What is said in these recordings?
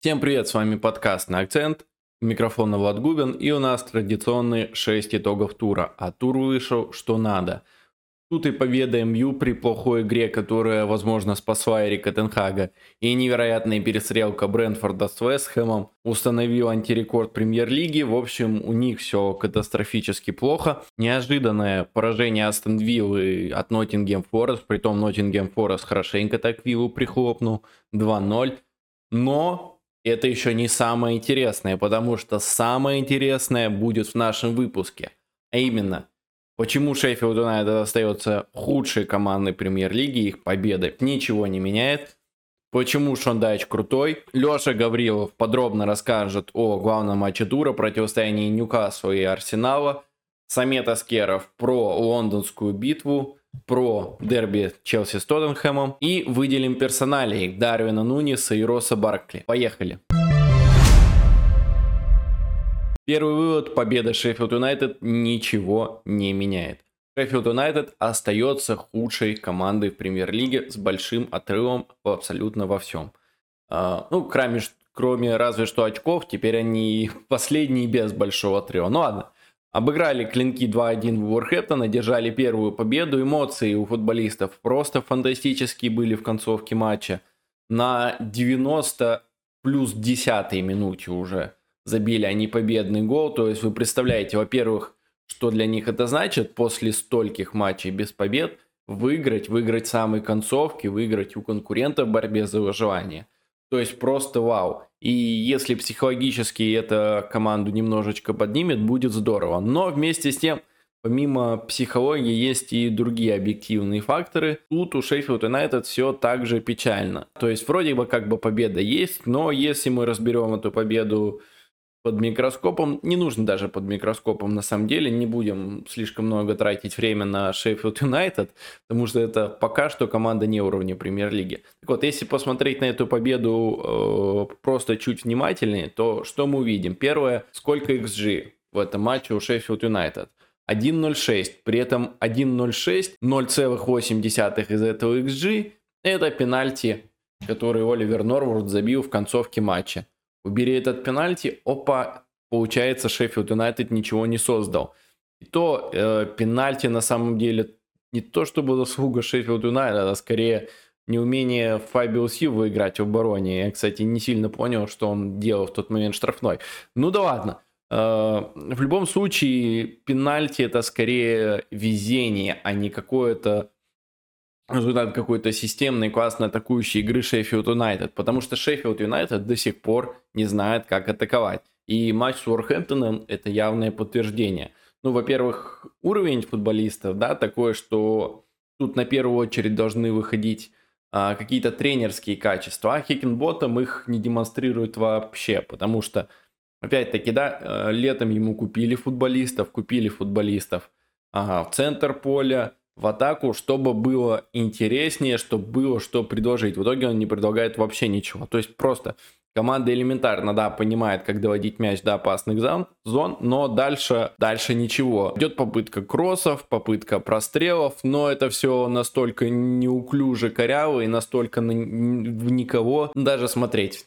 Всем привет, с вами подкаст на акцент. Микрофон Влад Губин и у нас традиционные 6 итогов тура. А тур вышел что надо. Тут и победа МЮ при плохой игре, которая, возможно, спасла Эрика Тенхага, и невероятная перестрелка Брэнфорда с Вестхэмом установил антирекорд премьер-лиги. В общем, у них все катастрофически плохо. Неожиданное поражение Астон Виллы от Ноттингем Форест, притом Ноттингем Форест хорошенько так Виллу прихлопнул, 2-0. Но это еще не самое интересное, потому что самое интересное будет в нашем выпуске. А именно, почему Шеффилд Юнайтед остается худшей командой премьер-лиги, их победы ничего не меняет. Почему Шон Дайч крутой? Леша Гаврилов подробно расскажет о главном матче тура, противостоянии Ньюкасла и Арсенала. Самет Аскеров про лондонскую битву про дерби Челси с Тоттенхэмом и выделим персоналей Дарвина Нуниса и Роса Баркли. Поехали. Первый вывод. Победа Шеффилд Юнайтед ничего не меняет. Шеффилд Юнайтед остается худшей командой в премьер-лиге с большим отрывом абсолютно во всем. А, ну, кроме, кроме разве что очков, теперь они последние без большого отрыва. Ну ладно, Обыграли клинки 2-1 в Уорхэптона, держали первую победу. Эмоции у футболистов просто фантастические были в концовке матча. На 90 плюс 10 минуте уже забили они победный гол. То есть вы представляете, во-первых, что для них это значит после стольких матчей без побед выиграть, выиграть самые концовки, выиграть у конкурента в борьбе за выживание – то есть просто вау. И если психологически это команду немножечко поднимет, будет здорово. Но вместе с тем, помимо психологии, есть и другие объективные факторы. Тут у Шеффилд Юнайтед все так же печально. То есть вроде бы как бы победа есть, но если мы разберем эту победу под микроскопом. Не нужно даже под микроскопом на самом деле. Не будем слишком много тратить время на Шеффилд Юнайтед, потому что это пока что команда не уровня премьер-лиги. Так вот, если посмотреть на эту победу э, просто чуть внимательнее, то что мы увидим? Первое, сколько XG в этом матче у Шеффилд Юнайтед? 1.06, при этом 1.06, 0,8 из этого XG это пенальти, который Оливер Норвуд забил в концовке матча. Убери этот пенальти, опа, получается Шеффилд Юнайтед ничего не создал. И то э, пенальти на самом деле не то чтобы заслуга Шеффилд Юнайтед, а скорее неумение Фабио Силва играть в обороне. Я, кстати, не сильно понял, что он делал в тот момент штрафной. Ну да ладно. Э, в любом случае, пенальти это скорее везение, а не какое-то результат какой-то системной, классной атакующей игры Шеффилд Юнайтед, потому что Шеффилд Юнайтед до сих пор не знает, как атаковать. И матч с Уорхэмптоном – это явное подтверждение. Ну, во-первых, уровень футболистов, да, такое, что тут на первую очередь должны выходить а, какие-то тренерские качества, а Хикенботом их не демонстрирует вообще, потому что, опять-таки, да, э, летом ему купили футболистов, купили футболистов ага, в центр поля, в атаку, чтобы было интереснее, чтобы было что предложить. В итоге он не предлагает вообще ничего. То есть просто команда элементарно, да, понимает, как доводить мяч до опасных зон, но дальше, дальше ничего. Идет попытка кроссов, попытка прострелов, но это все настолько неуклюже коряво и настолько на, в никого даже смотреть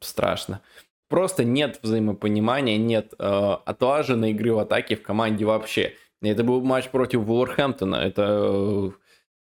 страшно. Просто нет взаимопонимания, нет э, отлаженной игры в атаке в команде вообще. Это был матч против Вулверхэмптона. Это э,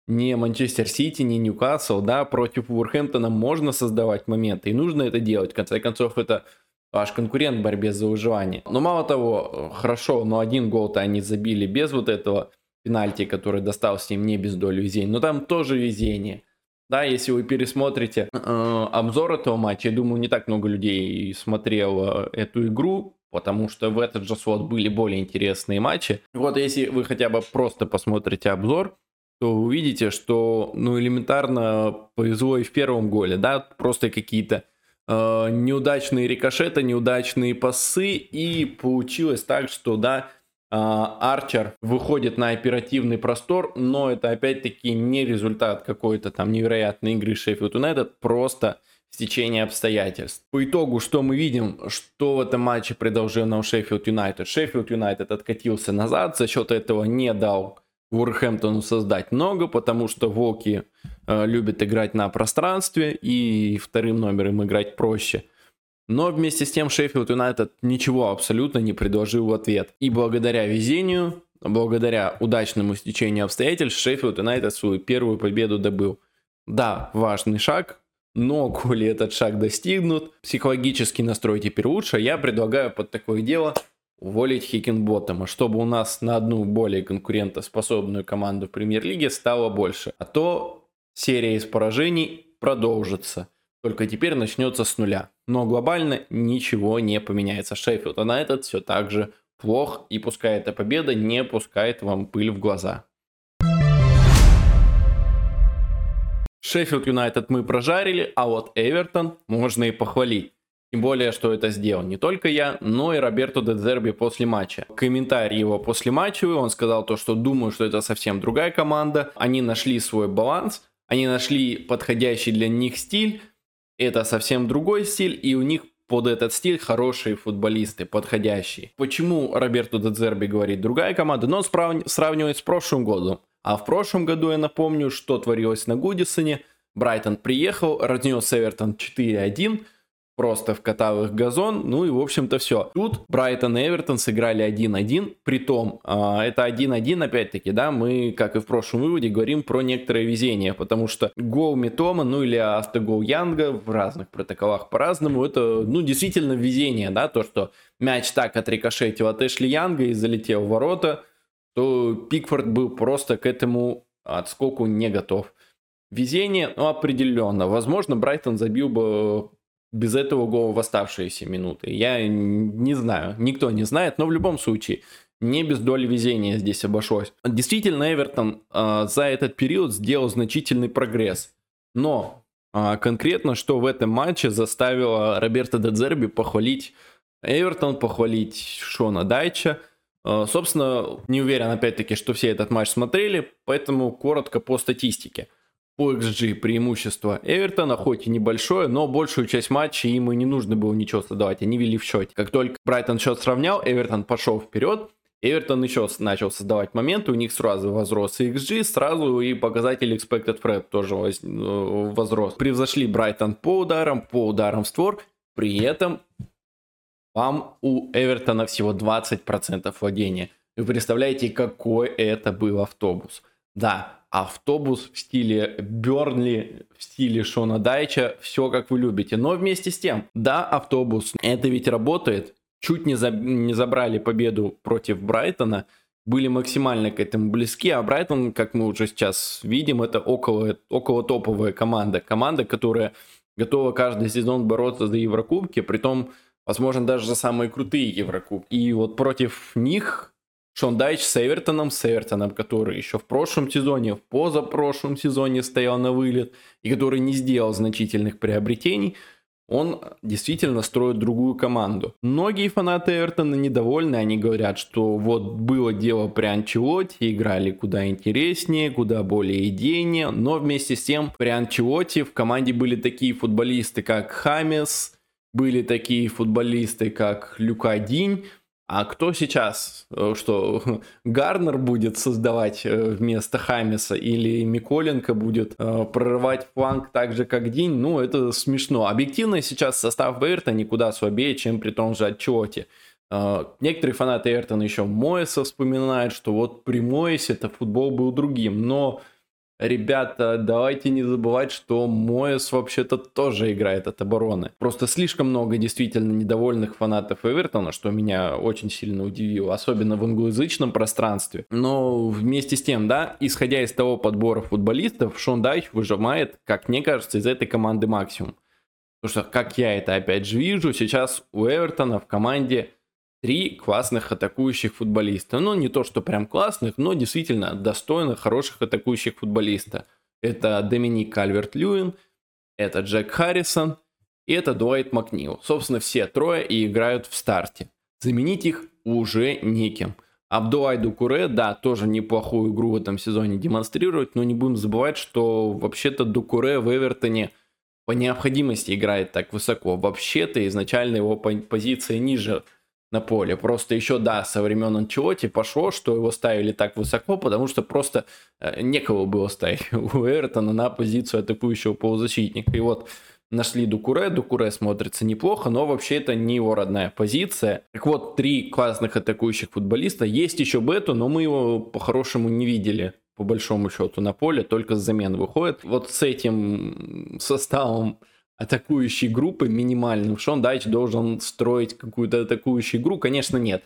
не Манчестер Сити, не Ньюкасл, да, против Вулверхэмптона можно создавать моменты, и нужно это делать. В конце концов, это ваш конкурент в борьбе за выживание. Но мало того, хорошо, но один гол-то они забили без вот этого пенальти, который достался им не без доли везения. Но там тоже везение. Да, если вы пересмотрите э, обзор этого матча, я думаю, не так много людей смотрело эту игру потому что в этот же слот были более интересные матчи. Вот если вы хотя бы просто посмотрите обзор, то увидите, что ну элементарно повезло и в первом голе, да, просто какие-то э, неудачные рикошеты, неудачные пасы, и получилось так, что да, э, Арчер выходит на оперативный простор, но это опять-таки не результат какой-то там невероятной игры Шеффилд Юнайтед, просто стечение обстоятельств. По итогу, что мы видим, что в этом матче предложил нам Шеффилд Юнайтед? Шеффилд Юнайтед откатился назад, за счет этого не дал Вулверхэмптону создать много, потому что Волки э, любят играть на пространстве, и вторым номером играть проще. Но вместе с тем Шеффилд Юнайтед ничего абсолютно не предложил в ответ. И благодаря везению, благодаря удачному стечению обстоятельств, Шеффилд Юнайтед свою первую победу добыл. Да, важный шаг, но коли этот шаг достигнут, психологический настрой теперь лучше, я предлагаю под такое дело уволить Хикенботтема, чтобы у нас на одну более конкурентоспособную команду в премьер-лиге стало больше. А то серия из поражений продолжится. Только теперь начнется с нуля. Но глобально ничего не поменяется. Шеффилд а на этот все так же плох. И пускай эта победа не пускает вам пыль в глаза. Шеффилд Юнайтед мы прожарили, а вот Эвертон можно и похвалить. Тем более, что это сделал не только я, но и Роберто Дедзерби после матча. Комментарий его после матча, он сказал то, что думаю, что это совсем другая команда. Они нашли свой баланс, они нашли подходящий для них стиль. Это совсем другой стиль, и у них под этот стиль хорошие футболисты, подходящие. Почему Роберто Дедзерби говорит другая команда? Но он сравнивает с прошлым годом. А в прошлом году я напомню, что творилось на Гудисоне. Брайтон приехал, разнес Эвертон 4-1, просто вкатал их газон, ну и в общем-то все. Тут Брайтон и Эвертон сыграли 1-1, притом э, это 1-1 опять-таки, да, мы, как и в прошлом выводе, говорим про некоторое везение, потому что гол Митома, ну или автогол Янга в разных протоколах по-разному, это, ну, действительно везение, да, то, что мяч так отрикошетил от Эшли Янга и залетел в ворота, то Пикфорд был просто к этому отскоку не готов. Везение, ну, определенно. Возможно, Брайтон забил бы без этого гола в оставшиеся минуты. Я не знаю, никто не знает, но в любом случае не без доли везения здесь обошлось. Действительно, Эвертон э, за этот период сделал значительный прогресс. Но э, конкретно, что в этом матче заставило Роберта Дедзерби похвалить Эвертон, похвалить Шона Дайча. Э, собственно, не уверен опять-таки, что все этот матч смотрели, поэтому коротко по статистике по XG преимущество Эвертона, хоть и небольшое, но большую часть матча им и не нужно было ничего создавать, они вели в счете. Как только Брайтон счет сравнял, Эвертон пошел вперед, Эвертон еще начал создавать моменты, у них сразу возрос и XG, сразу и показатель Expected Fred тоже э, возрос. Превзошли Брайтон по ударам, по ударам в створ, при этом вам у Эвертона всего 20% владения. Вы представляете, какой это был автобус. Да, автобус в стиле Бернли, в стиле Шона Дайча, все как вы любите. Но вместе с тем, да, автобус, это ведь работает. Чуть не, за, не забрали победу против Брайтона, были максимально к этому близки, а Брайтон, как мы уже сейчас видим, это около, около топовая команда. Команда, которая готова каждый сезон бороться за Еврокубки, при том, возможно, даже за самые крутые Еврокубки. И вот против них Шон Дайч с Эвертоном, с Эвертоном, который еще в прошлом сезоне, в позапрошлом сезоне стоял на вылет, и который не сделал значительных приобретений, он действительно строит другую команду. Многие фанаты Эвертона недовольны, они говорят, что вот было дело при Анчелоте, играли куда интереснее, куда более идейнее, но вместе с тем при Анчелоте в команде были такие футболисты, как Хамес, были такие футболисты, как Люка Динь, а кто сейчас, э, что Гарнер будет создавать э, вместо Хамиса или Миколенко будет э, прорывать фланг так же, как День? Ну, это смешно. Объективно сейчас состав Эвертона никуда слабее, чем при том же отчете. Некоторые фанаты Эвертона еще Моэса вспоминают, что вот при Моэсе это футбол был другим. Но ребята, давайте не забывать, что Моэс вообще-то тоже играет от обороны. Просто слишком много действительно недовольных фанатов Эвертона, что меня очень сильно удивило, особенно в англоязычном пространстве. Но вместе с тем, да, исходя из того подбора футболистов, Шон Дайч выжимает, как мне кажется, из этой команды максимум. Потому что, как я это опять же вижу, сейчас у Эвертона в команде три классных атакующих футболиста. Ну, не то, что прям классных, но действительно достойных, хороших атакующих футболиста. Это Доминик Кальверт-Льюин, это Джек Харрисон и это Дуайт Макнил. Собственно, все трое и играют в старте. Заменить их уже неким. Абдуай Дукуре, да, тоже неплохую игру в этом сезоне демонстрирует, но не будем забывать, что вообще-то Дукуре в Эвертоне по необходимости играет так высоко. Вообще-то изначально его позиция ниже на поле. Просто еще, да, со времен Анчелоти пошло, что его ставили так высоко, потому что просто э, некого было ставить у Эвертона на позицию атакующего полузащитника. И вот нашли Дукуре, Дукуре смотрится неплохо, но вообще это не его родная позиция. Так вот, три классных атакующих футболиста. Есть еще Бету, но мы его по-хорошему не видели по большому счету на поле, только с замен выходит. Вот с этим составом атакующей группы минимальным Шон Дайч должен строить какую-то атакующую игру? Конечно, нет.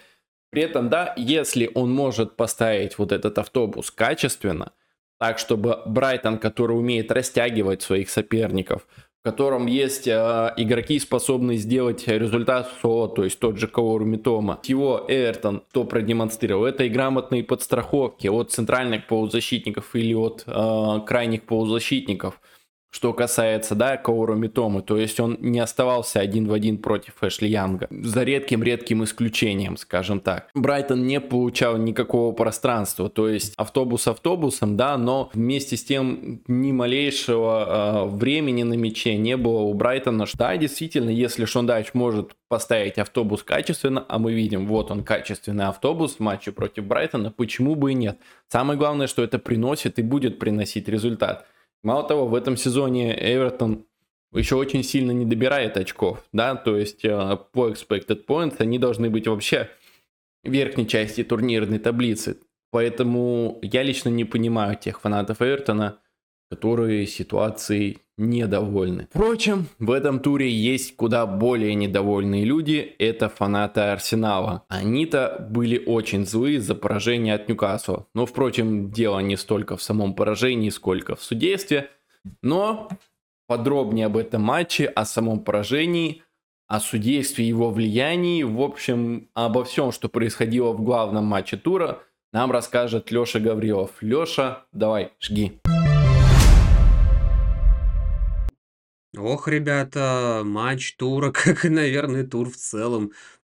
При этом, да, если он может поставить вот этот автобус качественно, так, чтобы Брайтон, который умеет растягивать своих соперников, в котором есть э, игроки, способные сделать результат СО, то есть тот же Каору Митома. Его Эвертон, кто продемонстрировал, это и грамотные подстраховки от центральных полузащитников или от э, крайних полузащитников – что касается, да, Коуру Митомы, то есть он не оставался один в один против Эшли Янга, за редким-редким исключением, скажем так. Брайтон не получал никакого пространства, то есть автобус автобусом, да, но вместе с тем ни малейшего э, времени на мяче не было у Брайтона. Да, действительно, если Шондайч может поставить автобус качественно, а мы видим, вот он качественный автобус в матче против Брайтона, почему бы и нет? Самое главное, что это приносит и будет приносить результат. Мало того, в этом сезоне Эвертон еще очень сильно не добирает очков, да, то есть э, по expected points они должны быть вообще в верхней части турнирной таблицы. Поэтому я лично не понимаю тех фанатов Эвертона, которые ситуацией недовольны. Впрочем, в этом туре есть куда более недовольные люди, это фанаты Арсенала. Они-то были очень злы за поражение от Ньюкасла. Но, впрочем, дело не столько в самом поражении, сколько в судействе. Но подробнее об этом матче, о самом поражении, о судействе, его влиянии, в общем, обо всем, что происходило в главном матче тура, нам расскажет Леша Гаврилов. Леша, давай, жги. Ох, ребята, матч тура, как и, наверное, тур в целом,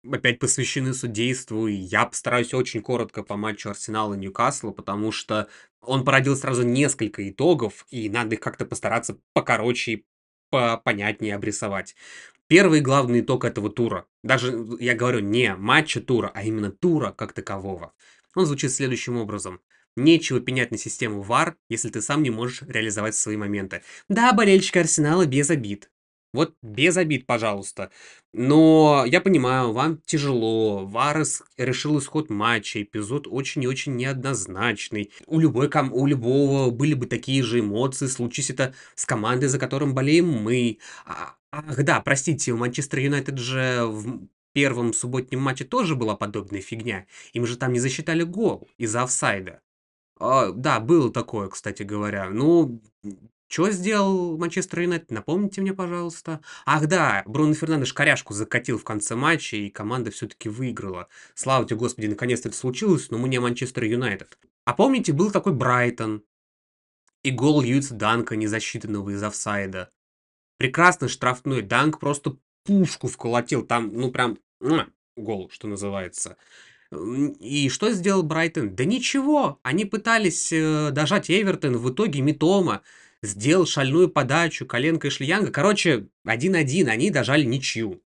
опять посвящены судейству. И я постараюсь очень коротко по матчу Арсенала и Ньюкасла, потому что он породил сразу несколько итогов, и надо их как-то постараться покороче и понятнее обрисовать. Первый главный итог этого тура, даже я говорю не матча тура, а именно тура как такового, он звучит следующим образом – Нечего пенять на систему VAR, если ты сам не можешь реализовать свои моменты. Да, болельщик Арсенала без обид. Вот без обид, пожалуйста. Но я понимаю, вам тяжело. Варес решил исход матча. Эпизод очень и очень неоднозначный. У, любой ком- у любого были бы такие же эмоции, случись это с командой, за которым болеем мы. А- ах, да, простите, у Манчестер Юнайтед же в первом субботнем матче тоже была подобная фигня. Им же там не засчитали гол из-за офсайда. А, да, было такое, кстати говоря. Ну, что сделал Манчестер Юнайтед? Напомните мне, пожалуйста. Ах да, Бруно Фернандеш коряшку закатил в конце матча, и команда все-таки выиграла. Слава тебе, Господи, наконец-то это случилось, но мы не Манчестер Юнайтед. А помните, был такой Брайтон. И гол Юица Данка, незасчитанного из офсайда. Прекрасный штрафной. Данк просто пушку вколотил. Там, ну прям, гол, что называется. И что сделал Брайтон? Да ничего, они пытались э, дожать Эвертон, в итоге Митома сделал шальную подачу коленкой Шлиянга. Короче, 1-1, они дожали ничью.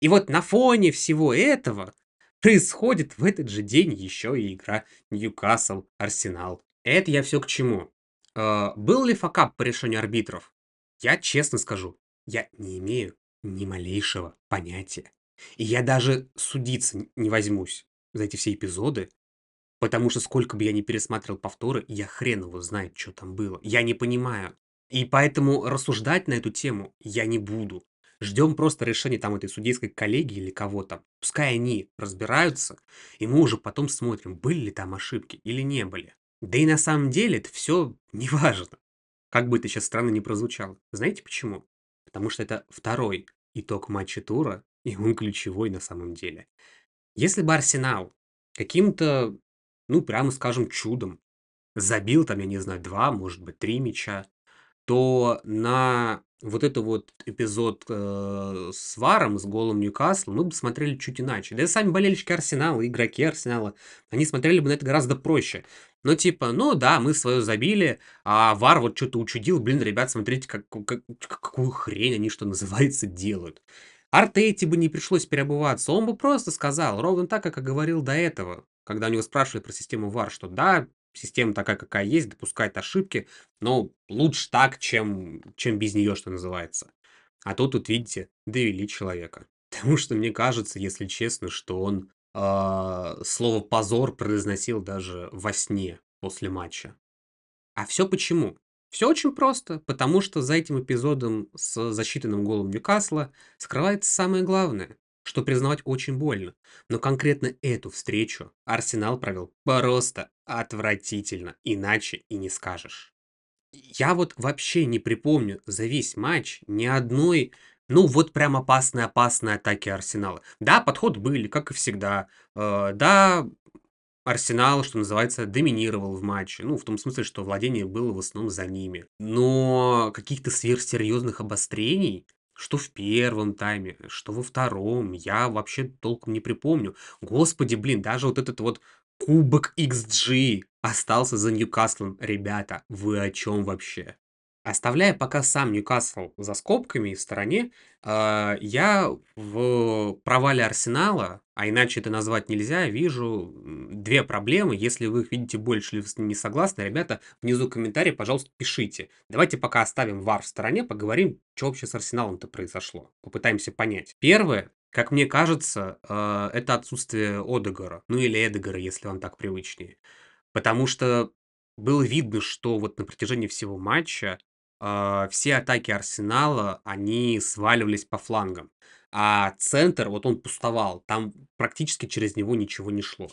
И вот на фоне всего этого происходит в этот же день еще и игра Ньюкасл-Арсенал. Это я все к чему. Э, был ли факап по решению арбитров? Я честно скажу, я не имею ни малейшего понятия. И я даже судиться не возьмусь за эти все эпизоды, потому что сколько бы я ни пересматривал повторы, я хрен его знает, что там было. Я не понимаю. И поэтому рассуждать на эту тему я не буду. Ждем просто решения там этой судейской коллегии или кого-то. Пускай они разбираются, и мы уже потом смотрим, были ли там ошибки или не были. Да и на самом деле это все не важно. Как бы это сейчас странно не прозвучало. Знаете почему? Потому что это второй итог матча тура, и он ключевой на самом деле. Если бы Арсенал каким-то, ну, прямо скажем, чудом забил там, я не знаю, два, может быть, три мяча, то на вот это вот эпизод э, с Варом, с голом Ньюкасла, мы бы смотрели чуть иначе. Да и сами болельщики Арсенала, игроки Арсенала, они смотрели бы на это гораздо проще. Ну, типа, ну да, мы свое забили, а Вар вот что-то учудил. Блин, ребят, смотрите, как, как, какую хрень они, что называется, делают. Артете бы не пришлось переобуваться, он бы просто сказал, ровно так, как и говорил до этого, когда у него спрашивали про систему VAR, что да, Система такая, какая есть, допускает ошибки, но лучше так, чем, чем без нее, что называется. А тут, тут, видите, довели человека. Потому что мне кажется, если честно, что он э, слово «позор» произносил даже во сне после матча. А все почему? Все очень просто, потому что за этим эпизодом с засчитанным голом Ньюкасла скрывается самое главное, что признавать очень больно. Но конкретно эту встречу Арсенал провел просто отвратительно, иначе и не скажешь. Я вот вообще не припомню за весь матч ни одной, ну вот прям опасной-опасной атаки Арсенала. Да, подходы были, как и всегда. Э, да, Арсенал, что называется, доминировал в матче. Ну, в том смысле, что владение было в основном за ними. Но каких-то сверхсерьезных обострений, что в первом тайме, что во втором, я вообще толком не припомню. Господи, блин, даже вот этот вот кубок XG остался за Ньюкаслом. Ребята, вы о чем вообще? Оставляя пока сам Ньюкасл за скобками и в стороне, а, я в провале Арсенала, а иначе это назвать нельзя, вижу две проблемы. Если вы их видите больше или не согласны, ребята, внизу комментарии, пожалуйста, пишите. Давайте пока оставим вар в стороне, поговорим, что вообще с Арсеналом-то произошло. Попытаемся понять. Первое, как мне кажется, а, это отсутствие Одегора, ну или Эдегора, если вам так привычнее. Потому что было видно, что вот на протяжении всего матча а, все атаки Арсенала, они сваливались по флангам. А центр, вот он пустовал, там практически через него ничего не шло.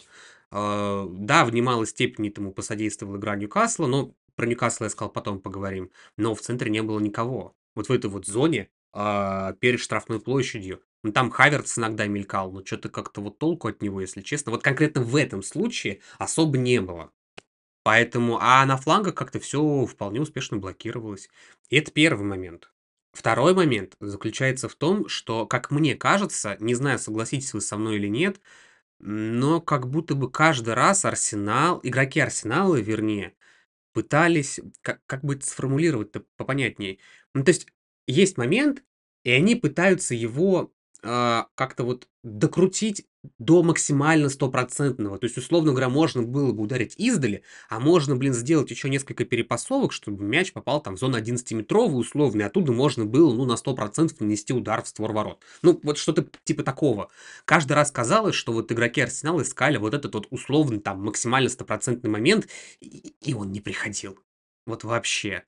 А, да, в немалой степени этому посодействовала игра Ньюкасла, но про Ньюкасл я сказал, потом поговорим. Но в центре не было никого. Вот в этой вот зоне а, перед штрафной площадью. Ну, там Хаверц иногда мелькал, но что-то как-то вот толку от него, если честно. Вот конкретно в этом случае особо не было. Поэтому, а на флангах как-то все вполне успешно блокировалось. И это первый момент. Второй момент заключается в том, что, как мне кажется, не знаю, согласитесь вы со мной или нет, но как будто бы каждый раз Арсенал, игроки Арсенала, вернее, пытались, как, как бы сформулировать-то попонятнее. Ну, то есть, есть момент, и они пытаются его а, как-то вот докрутить до максимально стопроцентного. То есть, условно говоря, можно было бы ударить издали, а можно, блин, сделать еще несколько перепасовок, чтобы мяч попал там в зону 11-метровую условно, и оттуда можно было, ну, на 100% нанести удар в створ ворот. Ну, вот что-то типа такого. Каждый раз казалось, что вот игроки Арсенала искали вот этот вот условный там максимально стопроцентный момент, и, и он не приходил. Вот вообще.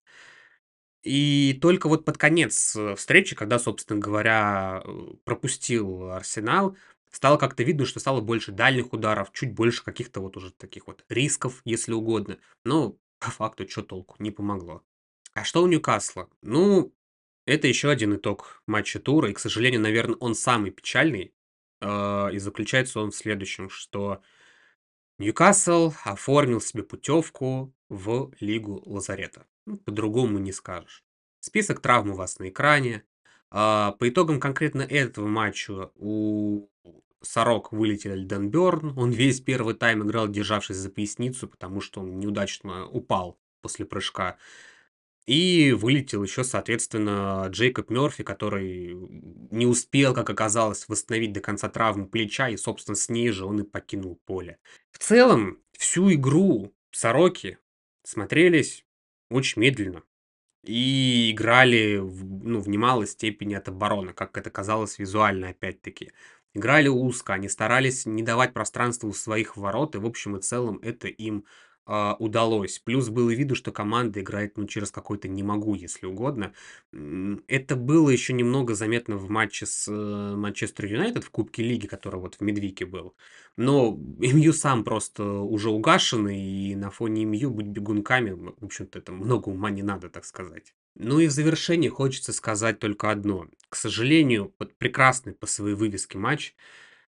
И только вот под конец э, встречи, когда, собственно говоря, э, пропустил Арсенал, стало как-то видно, что стало больше дальних ударов, чуть больше каких-то вот уже таких вот рисков, если угодно. Но по факту что толку, не помогло. А что у Ньюкасла? Ну, это еще один итог матча тура, и, к сожалению, наверное, он самый печальный. Э, и заключается он в следующем, что Ньюкасл оформил себе путевку в Лигу Лазарета. Ну, по-другому не скажешь. Список травм у вас на экране. А, по итогам конкретно этого матча у Сорок вылетел Дэн Бёрн. Он весь первый тайм играл, державшись за поясницу, потому что он неудачно упал после прыжка. И вылетел еще, соответственно, Джейкоб Мерфи, который не успел, как оказалось, восстановить до конца травму плеча, и, собственно, с ней же он и покинул поле. В целом, всю игру Сороки смотрелись очень медленно. И играли в, ну, в немалой степени от обороны, как это казалось визуально, опять-таки. Играли узко, они старались не давать пространства у своих ворот, и в общем и целом это им а, удалось. Плюс было видно, что команда играет ну, через какой-то «не могу», если угодно. Это было еще немного заметно в матче с э, Манчестер Юнайтед в Кубке Лиги, который вот в Медвике был. Но МЮ сам просто уже угашенный, и на фоне МЮ быть бегунками, в общем-то, это много ума не надо, так сказать. Ну и в завершении хочется сказать только одно. К сожалению, вот прекрасный по своей вывеске матч –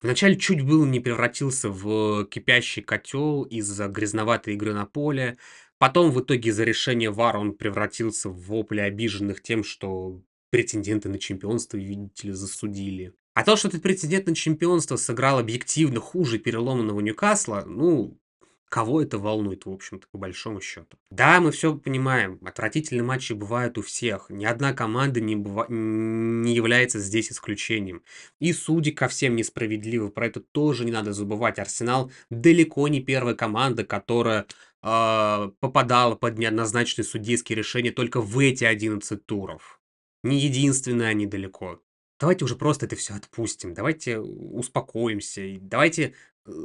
Вначале чуть было не превратился в кипящий котел из-за грязноватой игры на поле. Потом в итоге из-за решения ВАР он превратился в вопли обиженных тем, что претенденты на чемпионство, видите ли, засудили. А то, что этот претендент на чемпионство сыграл объективно хуже переломанного Ньюкасла, ну, Кого это волнует, в общем-то, по большому счету? Да, мы все понимаем, отвратительные матчи бывают у всех. Ни одна команда не, быва... не является здесь исключением. И судьи ко всем несправедливы, про это тоже не надо забывать. Арсенал далеко не первая команда, которая э, попадала под неоднозначные судейские решения только в эти 11 туров. Не единственные они далеко. Давайте уже просто это все отпустим, давайте успокоимся, и давайте э,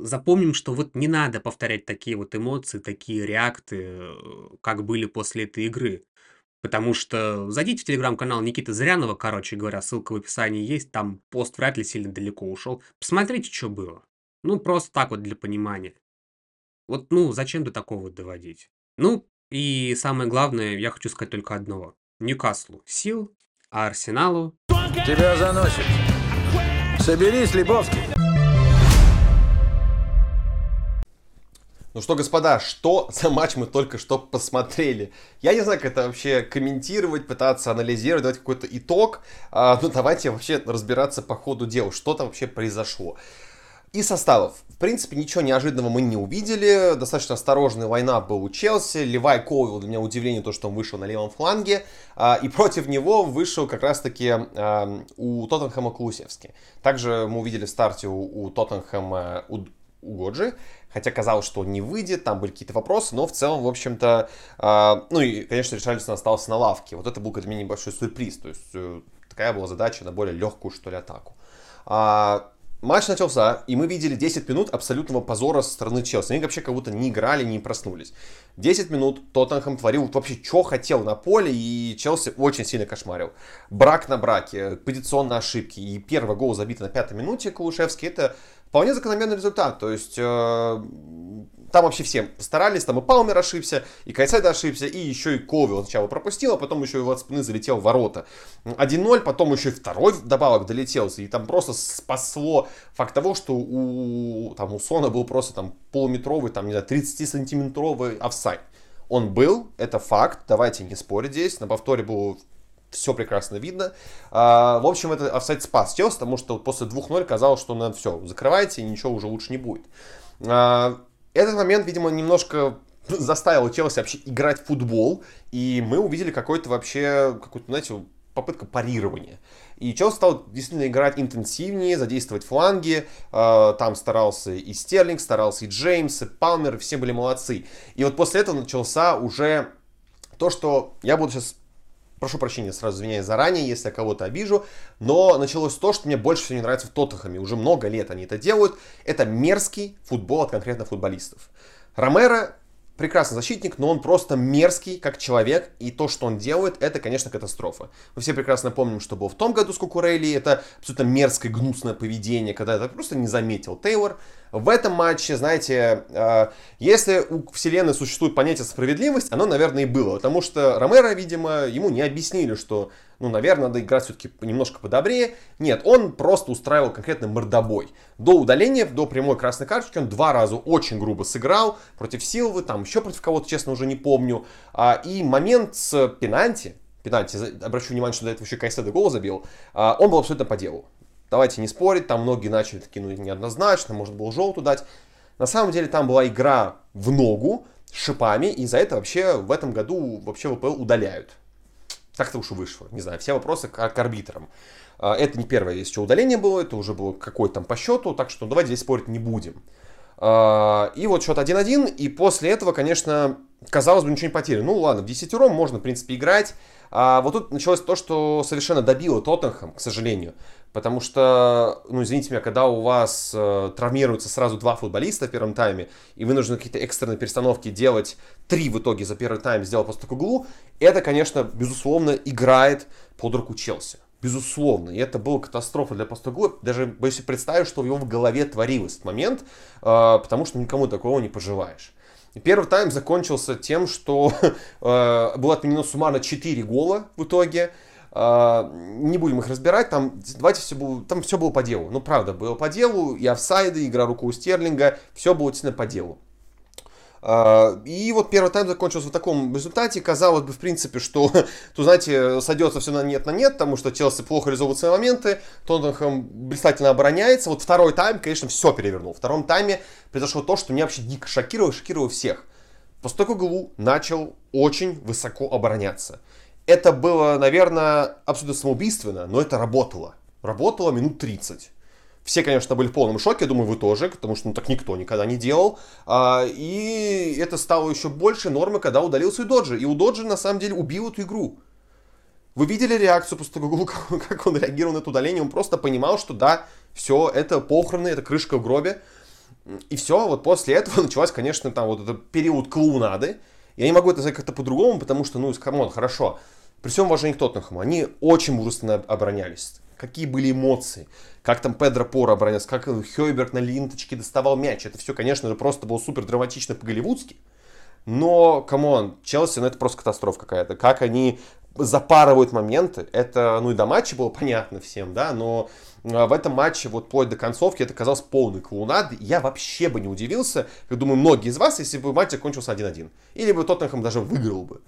запомним, что вот не надо повторять такие вот эмоции, такие реакты, э, как были после этой игры. Потому что зайдите в телеграм-канал Никиты Зрянова, короче говоря, ссылка в описании есть, там пост вряд ли сильно далеко ушел. Посмотрите, что было. Ну, просто так вот для понимания. Вот, ну, зачем до такого доводить? Ну, и самое главное, я хочу сказать только одного. Ньюкаслу сил, а Арсеналу... Тебя заносит. Соберись, Лебовский. Ну что, господа, что за матч мы только что посмотрели? Я не знаю, как это вообще комментировать, пытаться анализировать, давать какой-то итог. А, ну давайте вообще разбираться по ходу дела, что там вообще произошло. И составов. В принципе, ничего неожиданного мы не увидели. Достаточно осторожный лайнап был у Челси. Левай Коуилл, для меня удивление то, что он вышел на левом фланге. А, и против него вышел как раз-таки а, у Тоттенхэма Кулусевский. Также мы увидели в старте у, Тоттенхэма у, Годжи хотя казалось, что он не выйдет, там были какие-то вопросы, но в целом, в общем-то, э, ну и, конечно, Ришарлисон остался на лавке. Вот это был для меня небольшой сюрприз, то есть э, такая была задача на более легкую, что ли, атаку. Матч начался, и мы видели 10 минут абсолютного позора со стороны Челси. Они вообще как будто не играли, не проснулись. 10 минут Тоттенхэм творил вообще, что хотел на поле, и Челси очень сильно кошмарил. Брак на браке, позиционные ошибки, и первый гол забит на пятой минуте Кулушевский, это вполне закономерный результат. То есть э, там вообще все постарались, там и Палмер ошибся, и Кайсайда ошибся, и еще и Ковил сначала пропустил, а потом еще и от спины залетел в ворота. 1-0, потом еще и второй добавок долетел, и там просто спасло факт того, что у, там, у Сона был просто там полуметровый, там, не знаю, 30-сантиметровый офсайд. Он был, это факт, давайте не спорить здесь, на повторе был все прекрасно видно. А, в общем, это офсайд спас Челси, потому что после 2-0 казалось, что надо все, закрывайте, и ничего уже лучше не будет. А, этот момент, видимо, немножко заставил Челси вообще играть в футбол, и мы увидели какой-то вообще, какую-то, знаете, попытка парирования. И Челси стал действительно играть интенсивнее, задействовать фланги. Э, там старался и Стерлинг, старался и Джеймс, и Палмер, все были молодцы. И вот после этого начался уже то, что я буду сейчас прошу прощения, сразу извиняюсь заранее, если я кого-то обижу, но началось то, что мне больше всего не нравится в Тоттенхэме. Уже много лет они это делают. Это мерзкий футбол от конкретно футболистов. Ромеро прекрасный защитник, но он просто мерзкий как человек, и то, что он делает, это, конечно, катастрофа. Мы все прекрасно помним, что было в том году с Кукурелли, это абсолютно мерзкое, гнусное поведение, когда это просто не заметил Тейлор. В этом матче, знаете, э, если у вселенной существует понятие справедливость, оно, наверное, и было, потому что Ромеро, видимо, ему не объяснили, что ну, наверное, надо играть все-таки немножко подобрее. Нет, он просто устраивал конкретно мордобой. До удаления, до прямой красной карточки он два раза очень грубо сыграл против Силвы, там еще против кого-то, честно, уже не помню. А, и момент с пенальти, пенальти, обращу внимание, что до этого еще Кайседо гол забил, а, он был абсолютно по делу. Давайте не спорить, там многие начали такие, ну, неоднозначно, может было желтую дать. На самом деле там была игра в ногу, с шипами, и за это вообще в этом году вообще ВПЛ удаляют. Так-то уж вышло. Не знаю, все вопросы к, к арбитрам. А, это не первое еще удаление было, это уже было какое-то там по счету, так что давайте здесь спорить не будем. А, и вот счет 1-1, и после этого, конечно, казалось бы, ничего не потеряно. Ну ладно, в десятером можно, в принципе, играть. А вот тут началось то, что совершенно добило Тоттенхэм, к сожалению. Потому что, ну извините меня, когда у вас э, травмируются сразу два футболиста в первом тайме, и вы нужно какие-то экстренные перестановки делать, три в итоге за первый тайм сделал просто такой углу, это, конечно, безусловно, играет под руку Челси. Безусловно. И это была катастрофа для Постогла. Даже боюсь представить, что в его в голове творилось этот момент, э, потому что никому такого не пожелаешь. Первый тайм закончился тем, что э, было отменено суммарно 4 гола в итоге. Э, не будем их разбирать, там, давайте все было, там все было по делу. Ну, правда, было по делу, и офсайды, игра руку у Стерлинга, все было действительно по делу. А, и вот первый тайм закончился в таком результате. Казалось бы, в принципе, что, тут, знаете, сойдется все на нет на нет, потому что Челси плохо реализовывает свои моменты, Тоттенхэм блистательно обороняется. Вот второй тайм, конечно, все перевернул. В втором тайме произошло то, что меня вообще дико шокировало, шокировало всех. Пустой Гулу начал очень высоко обороняться. Это было, наверное, абсолютно самоубийственно, но это работало. Работало минут 30 Все, конечно, были в полном шоке, думаю, вы тоже, потому что ну, так никто никогда не делал. А, и это стало еще больше нормы, когда удалился и Доджи. И у Доджи, на самом деле, убил эту игру. Вы видели реакцию после того, как он реагировал на это удаление? Он просто понимал, что да, все, это похороны, это крышка в гробе. И все, вот после этого началась, конечно, там вот этот период клоунады. Я не могу это сказать как-то по-другому, потому что, ну, come on, хорошо. При всем уважении к Тоттенхэму, они очень мужественно оборонялись. Какие были эмоции, как там Педро Пора оборонялся, как Хёйберг на линточке доставал мяч. Это все, конечно же, просто было супер драматично по-голливудски. Но, come on, Челси, ну это просто катастрофа какая-то. Как они запарывают моменты, это, ну и до матча было понятно всем, да, но в этом матче, вот вплоть до концовки, это казалось полной клоунадой. Я вообще бы не удивился, как думаю, многие из вас, если бы матч закончился 1-1. Или бы Тоттенхэм даже выиграл бы.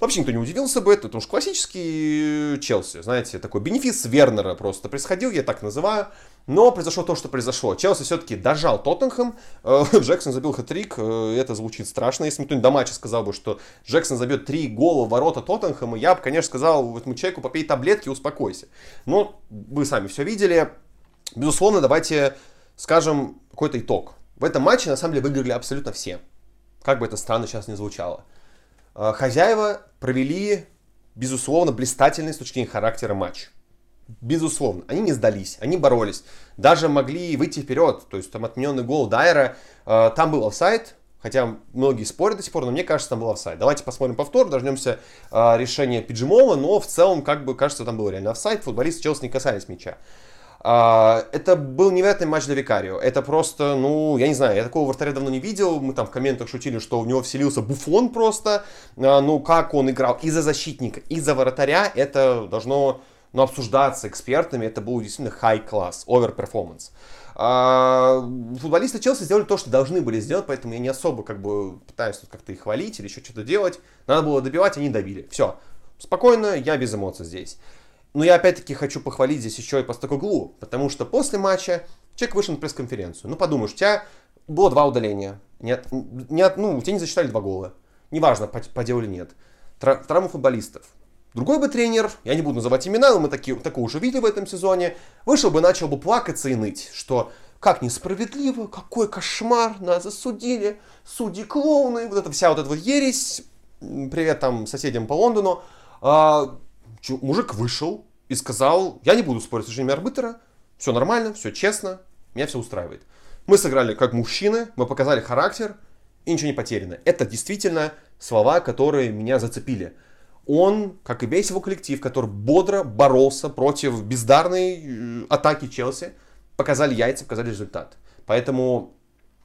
Вообще никто не удивился бы, это потому что классический Челси, знаете, такой бенефис Вернера просто происходил, я так называю. Но произошло то, что произошло. Челси все-таки дожал Тоттенхэм, э, Джексон забил хэт-трик, э, это звучит страшно. Если кто-нибудь до матча сказал бы, что Джексон забьет три гола в ворота Тоттенхэма, я бы, конечно, сказал этому человеку, попей таблетки, успокойся. Но вы сами все видели. Безусловно, давайте скажем какой-то итог. В этом матче, на самом деле, выиграли абсолютно все. Как бы это странно сейчас не звучало. Э, хозяева провели, безусловно, блистательный с точки зрения характера матч. Безусловно, они не сдались, они боролись. Даже могли выйти вперед. То есть там отмененный гол Дайера, э, там был офсайд, Хотя многие спорят до сих пор, но мне кажется, там был офсайд. Давайте посмотрим повтор, дождемся э, решения Пиджимола, но в целом, как бы, кажется, там был реально офсайд. Футболисты Челси не касались мяча. А, это был невероятный матч для Викарио. Это просто, ну, я не знаю, я такого вратаря давно не видел. Мы там в комментах шутили, что в него вселился буфон просто. А, ну, как он играл и за защитника, и за вратаря, это должно ну, обсуждаться экспертами. Это был действительно high class, over performance. А, футболисты Челси сделали то, что должны были сделать, поэтому я не особо как бы пытаюсь тут как-то их хвалить или еще что-то делать. Надо было добивать, они добили. Все. Спокойно, я без эмоций здесь. Но я опять-таки хочу похвалить здесь еще и Постакоглу, потому что после матча человек вышел на пресс-конференцию. Ну, подумаешь, у тебя было два удаления. Нет, нет, ну, тебе не засчитали два гола. Неважно, по, по делу или нет. Тра- травму футболистов. Другой бы тренер, я не буду называть имена, но мы такие, такое уже видели в этом сезоне, вышел бы, начал бы плакаться и ныть, что как несправедливо, какой кошмар, нас засудили, судьи клоуны, вот эта вся вот эта вот ересь, привет там соседям по Лондону, а, мужик вышел и сказал, я не буду спорить с решением арбитра, все нормально, все честно, меня все устраивает. Мы сыграли как мужчины, мы показали характер, и ничего не потеряно. Это действительно слова, которые меня зацепили. Он, как и весь его коллектив, который бодро боролся против бездарной э, атаки Челси, показали яйца, показали результат. Поэтому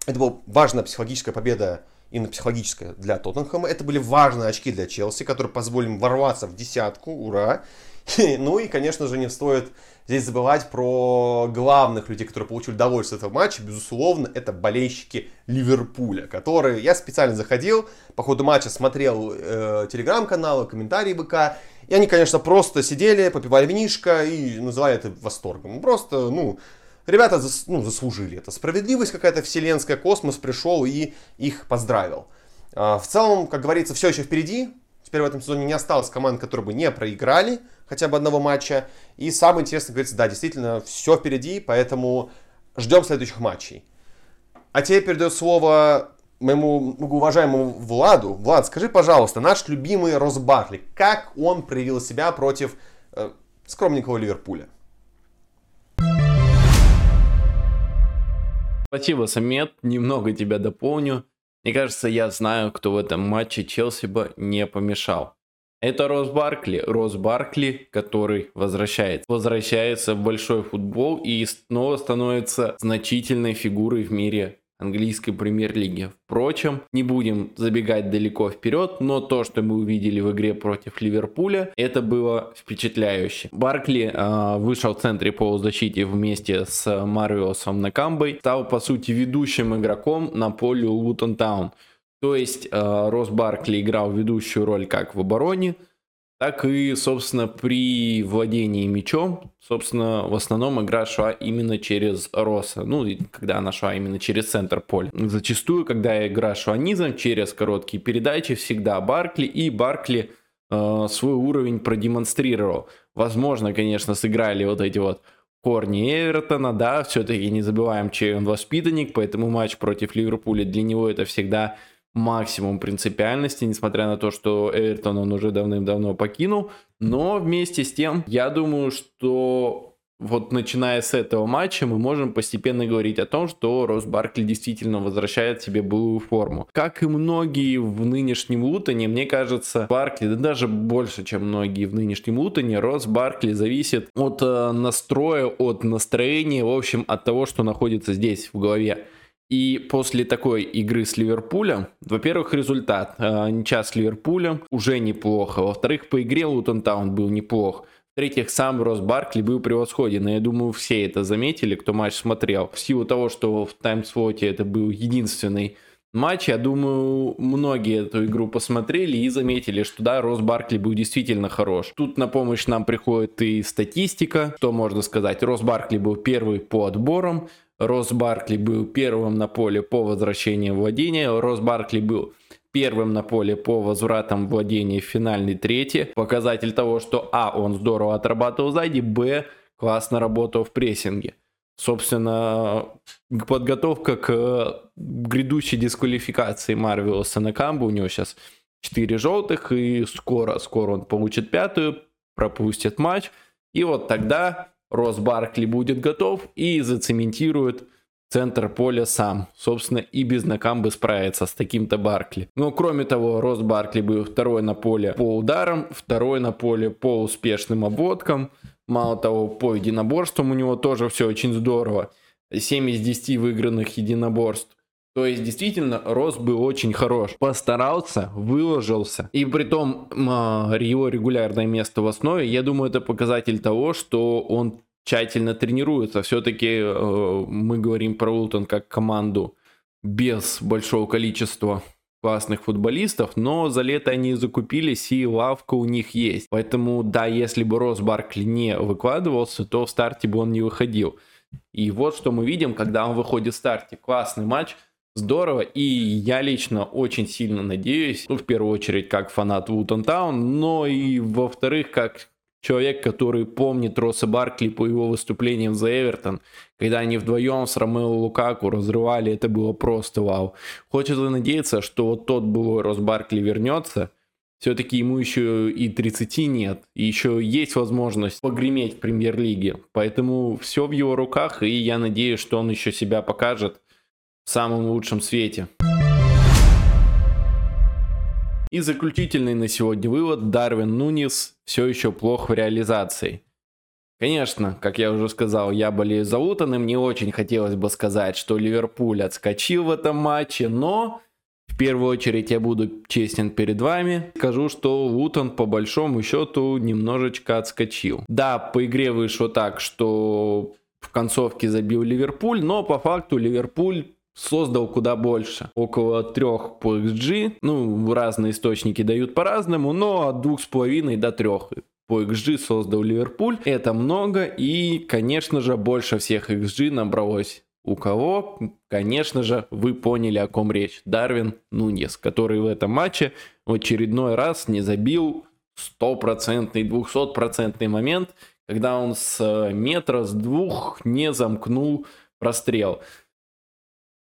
это была важная психологическая победа именно психологическая для Тоттенхэма. Это были важные очки для Челси, которые позволили им ворваться в десятку. Ура! Ну и, конечно же, не стоит здесь забывать про главных людей, которые получили удовольствие от этого матча. Безусловно, это болельщики Ливерпуля, которые... Я специально заходил, по ходу матча смотрел э, телеграм-каналы, комментарии БК. И они, конечно, просто сидели, попивали винишко и называли это восторгом. Просто, ну, Ребята зас, ну, заслужили это. Справедливость какая-то вселенская, космос пришел и их поздравил. А, в целом, как говорится, все еще впереди. Теперь в этом сезоне не осталось команд, которые бы не проиграли хотя бы одного матча. И самое интересное, говорится, да, действительно, все впереди, поэтому ждем следующих матчей. А теперь передает слово моему уважаемому Владу. Влад, скажи, пожалуйста, наш любимый Рос Баркли, как он проявил себя против э, скромненького Ливерпуля? Спасибо, Самет. Немного тебя дополню. Мне кажется, я знаю, кто в этом матче Челси бы не помешал. Это Рос Баркли. Рос Баркли, который возвращается. Возвращается в большой футбол и снова становится значительной фигурой в мире английской премьер-лиги. Впрочем, не будем забегать далеко вперед, но то, что мы увидели в игре против Ливерпуля, это было впечатляюще. Баркли э, вышел в центре полузащиты вместе с Мариосом Накамбой, стал по сути ведущим игроком на поле Лутон Таун. То есть э, Рос Баркли играл ведущую роль как в обороне, так и, собственно, при владении мячом, собственно, в основном игра шла именно через Роса. Ну, когда она шла именно через центр поля. Зачастую, когда игра шла низом, через короткие передачи, всегда Баркли. И Баркли э, свой уровень продемонстрировал. Возможно, конечно, сыграли вот эти вот корни Эвертона, да, все-таки не забываем, чей он воспитанник, поэтому матч против Ливерпуля для него это всегда максимум принципиальности, несмотря на то, что Эвертон он уже давным-давно покинул. Но вместе с тем, я думаю, что вот начиная с этого матча мы можем постепенно говорить о том, что Рос Баркли действительно возвращает себе былую форму. Как и многие в нынешнем Лутоне, мне кажется, Баркли, да даже больше, чем многие в нынешнем Лутоне, Рос Баркли зависит от э, настроя, от настроения, в общем, от того, что находится здесь в голове. И после такой игры с Ливерпулем, во-первых, результат. Э, ничья с Ливерпулем уже неплохо. Во-вторых, по игре Лутон Таун был неплох. В-третьих, сам Рос Баркли был превосходен, и я думаю, все это заметили, кто матч смотрел. В силу того, что в таймслоте это был единственный матч, я думаю, многие эту игру посмотрели и заметили, что да, Рос Баркли был действительно хорош. Тут на помощь нам приходит и статистика, что можно сказать. Рос Баркли был первый по отборам, Рос Баркли был первым на поле по возвращению владения, Рос Баркли был первым на поле по возвратам владения в финальной трети. Показатель того, что А, он здорово отрабатывал сзади, Б, классно работал в прессинге. Собственно, подготовка к грядущей дисквалификации Марвелоса на камбу. У него сейчас 4 желтых, и скоро, скоро он получит пятую, пропустит матч. И вот тогда Рос Баркли будет готов и зацементирует центр поля сам. Собственно, и без Накамбы справится с таким-то Баркли. Но кроме того, Рос Баркли был второй на поле по ударам, второй на поле по успешным обводкам. Мало того, по единоборствам у него тоже все очень здорово. 7 из 10 выигранных единоборств. То есть, действительно, Рос был очень хорош. Постарался, выложился. И при том, его регулярное место в основе, я думаю, это показатель того, что он тщательно тренируются. Все-таки э, мы говорим про Ултон как команду без большого количества классных футболистов, но за лето они закупились и лавка у них есть. Поэтому, да, если бы Рос Баркли не выкладывался, то в старте бы он не выходил. И вот что мы видим, когда он выходит в старте. Классный матч, здорово, и я лично очень сильно надеюсь, ну, в первую очередь, как фанат Вутон Таун, но и во-вторых, как человек, который помнит Росса Баркли по его выступлениям за Эвертон, когда они вдвоем с Ромео Лукаку разрывали, это было просто вау. Хочется надеяться, что вот тот былой Рос Баркли вернется, все-таки ему еще и 30 нет, и еще есть возможность погреметь в премьер-лиге. Поэтому все в его руках, и я надеюсь, что он еще себя покажет в самом лучшем свете. И заключительный на сегодня вывод. Дарвин Нунис все еще плох в реализации. Конечно, как я уже сказал, я болею за Лутон, и мне очень хотелось бы сказать, что Ливерпуль отскочил в этом матче, но в первую очередь я буду честен перед вами. Скажу, что Лутон по большому счету немножечко отскочил. Да, по игре вышло так, что в концовке забил Ливерпуль, но по факту Ливерпуль создал куда больше. Около трех по XG. Ну, разные источники дают по-разному, но от двух с половиной до трех по XG создал Ливерпуль. Это много и, конечно же, больше всех XG набралось у кого, конечно же, вы поняли, о ком речь. Дарвин Нуньес, который в этом матче в очередной раз не забил стопроцентный, двухсотпроцентный момент, когда он с метра, с двух не замкнул прострел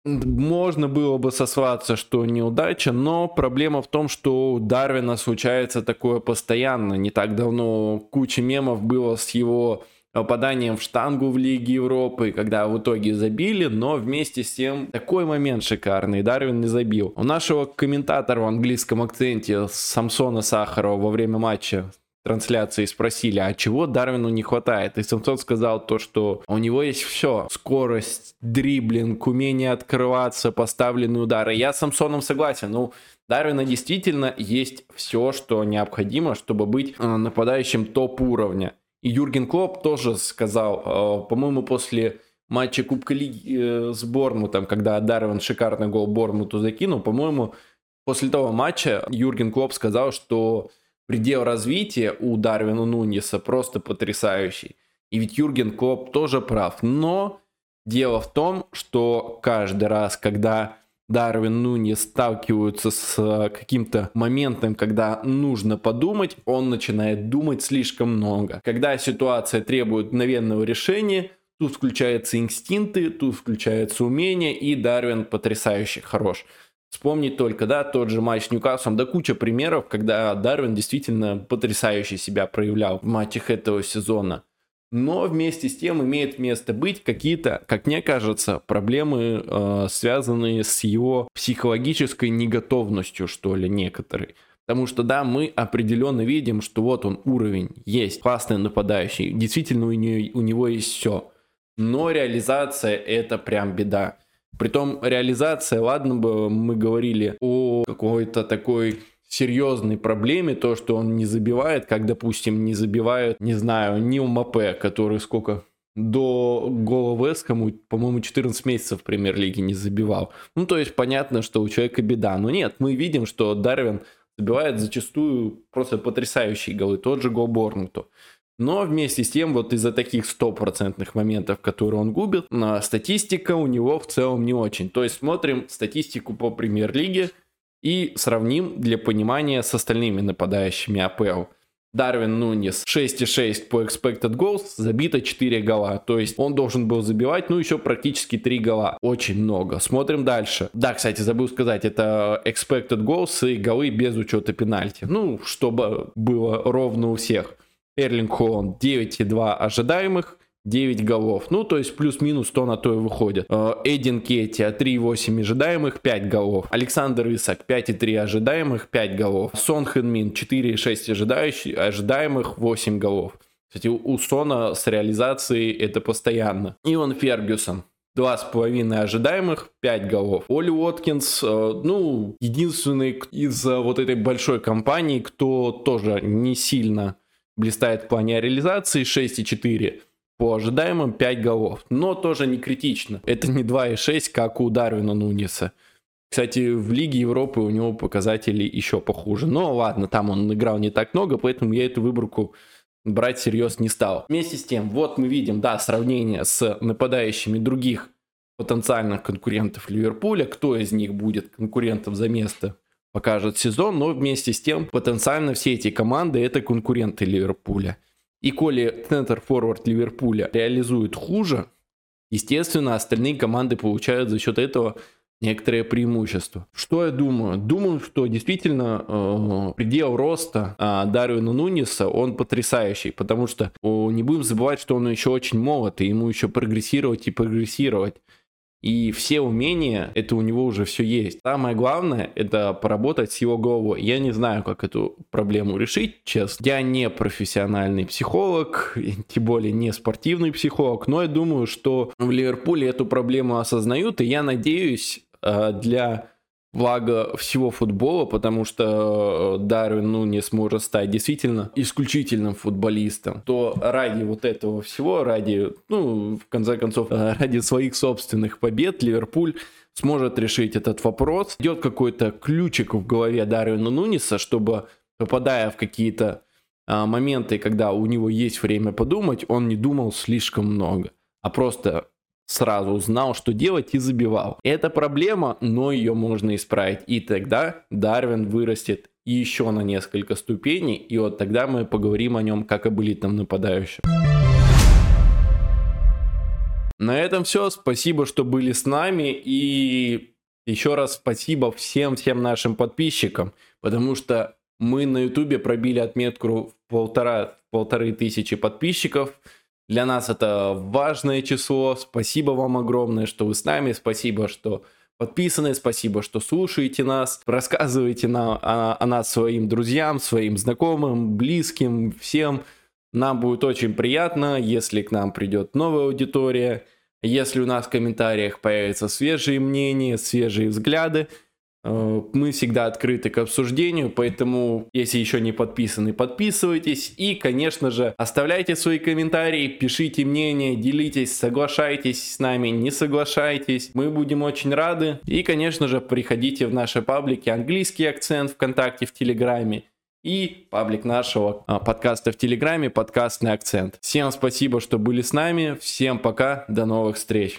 можно было бы сослаться, что неудача, но проблема в том, что у Дарвина случается такое постоянно. Не так давно куча мемов было с его попаданием в штангу в Лиге Европы, когда в итоге забили, но вместе с тем такой момент шикарный, Дарвин не забил. У нашего комментатора в английском акценте Самсона Сахарова во время матча трансляции спросили, а чего Дарвину не хватает? И Самсон сказал то, что у него есть все. Скорость, дриблинг, умение открываться, поставленные удары. Я с Самсоном согласен. Ну, Дарвина действительно есть все, что необходимо, чтобы быть э, нападающим топ-уровня. И Юрген Клоп тоже сказал, э, по-моему, после матча Кубка Лиги э, с Бормутом, когда Дарвин шикарный гол Бормуту закинул, по-моему, после того матча Юрген Клоп сказал, что предел развития у Дарвина Нуниса просто потрясающий. И ведь Юрген Клоп тоже прав. Но дело в том, что каждый раз, когда Дарвин Нуни сталкиваются с э, каким-то моментом, когда нужно подумать, он начинает думать слишком много. Когда ситуация требует мгновенного решения, тут включаются инстинкты, тут включается умение, и Дарвин потрясающе хорош. Вспомнить только, да, тот же матч с Ньюкаслом, да куча примеров, когда Дарвин действительно потрясающе себя проявлял в матчах этого сезона. Но вместе с тем имеет место быть какие-то, как мне кажется, проблемы, э, связанные с его психологической неготовностью, что ли, некоторые. Потому что, да, мы определенно видим, что вот он уровень есть, классный нападающий, действительно у него, у него есть все. Но реализация это прям беда. Притом реализация, ладно бы мы говорили о какой-то такой серьезной проблеме, то, что он не забивает, как, допустим, не забивают, не знаю, Нил Мапе, который сколько до гола Вескому, по-моему, 14 месяцев в премьер-лиге не забивал. Ну, то есть понятно, что у человека беда. Но нет, мы видим, что Дарвин забивает зачастую просто потрясающие голы. Тот же гол Борнуту. Но вместе с тем, вот из-за таких стопроцентных моментов, которые он губит, статистика у него в целом не очень. То есть смотрим статистику по премьер-лиге и сравним для понимания с остальными нападающими АПЛ. Дарвин Нунис 6,6 по expected goals, забито 4 гола. То есть он должен был забивать, ну, еще практически 3 гола. Очень много. Смотрим дальше. Да, кстати, забыл сказать, это expected goals и голы без учета пенальти. Ну, чтобы было ровно у всех. Эрлинг Холланд 9,2 ожидаемых, 9 голов. Ну, то есть плюс-минус то на то и выходит. Э, Эдин Кетти 3,8 ожидаемых, 5 голов. Александр Исак 5,3 ожидаемых, 5 голов. Сон Хэнмин 4,6 ожидающих, ожидаемых, 8 голов. Кстати, у Сона с реализацией это постоянно. Иван Фергюсон Два с половиной ожидаемых, 5 голов. Оли Уоткинс, э, ну, единственный из э, вот этой большой компании, кто тоже не сильно блистает в плане реализации 6,4 по ожидаемым 5 голов. Но тоже не критично. Это не 2,6, как у Дарвина Нуниса. Кстати, в Лиге Европы у него показатели еще похуже. Но ладно, там он играл не так много, поэтому я эту выборку брать всерьез не стал. Вместе с тем, вот мы видим, да, сравнение с нападающими других потенциальных конкурентов Ливерпуля. Кто из них будет конкурентом за место покажет сезон, но вместе с тем потенциально все эти команды это конкуренты Ливерпуля. И коли центр-форвард Ливерпуля реализует хуже, естественно, остальные команды получают за счет этого некоторые преимущества. Что я думаю? Думаю, что действительно э, предел роста э, Дарвина Нуниса, он потрясающий, потому что э, не будем забывать, что он еще очень молод, и ему еще прогрессировать и прогрессировать. И все умения, это у него уже все есть. Самое главное, это поработать с его головой. Я не знаю, как эту проблему решить, честно. Я не профессиональный психолог, тем более не спортивный психолог, но я думаю, что в Ливерпуле эту проблему осознают, и я надеюсь, э, для благо всего футбола, потому что э, Дарвин ну, не сможет стать действительно исключительным футболистом, то ради вот этого всего, ради, ну, в конце концов, э, ради своих собственных побед Ливерпуль сможет решить этот вопрос. Идет какой-то ключик в голове Дарвина Нуниса, чтобы, попадая в какие-то а, моменты, когда у него есть время подумать, он не думал слишком много, а просто сразу знал, что делать и забивал. Это проблема, но ее можно исправить. И тогда Дарвин вырастет еще на несколько ступеней, и вот тогда мы поговорим о нем как об элитном нападающем. На этом все. Спасибо, что были с нами. И еще раз спасибо всем-всем нашим подписчикам, потому что мы на ютубе пробили отметку в полтора, полторы тысячи подписчиков. Для нас это важное число. Спасибо вам огромное, что вы с нами. Спасибо, что подписаны. Спасибо, что слушаете нас. Рассказывайте на, о, о нас своим друзьям, своим знакомым, близким, всем. Нам будет очень приятно, если к нам придет новая аудитория. Если у нас в комментариях появятся свежие мнения, свежие взгляды – мы всегда открыты к обсуждению, поэтому, если еще не подписаны, подписывайтесь. И, конечно же, оставляйте свои комментарии, пишите мнение, делитесь, соглашайтесь с нами, не соглашайтесь. Мы будем очень рады. И, конечно же, приходите в наши паблики «Английский акцент» ВКонтакте, в Телеграме и паблик нашего а, подкаста в Телеграме «Подкастный акцент». Всем спасибо, что были с нами. Всем пока. До новых встреч.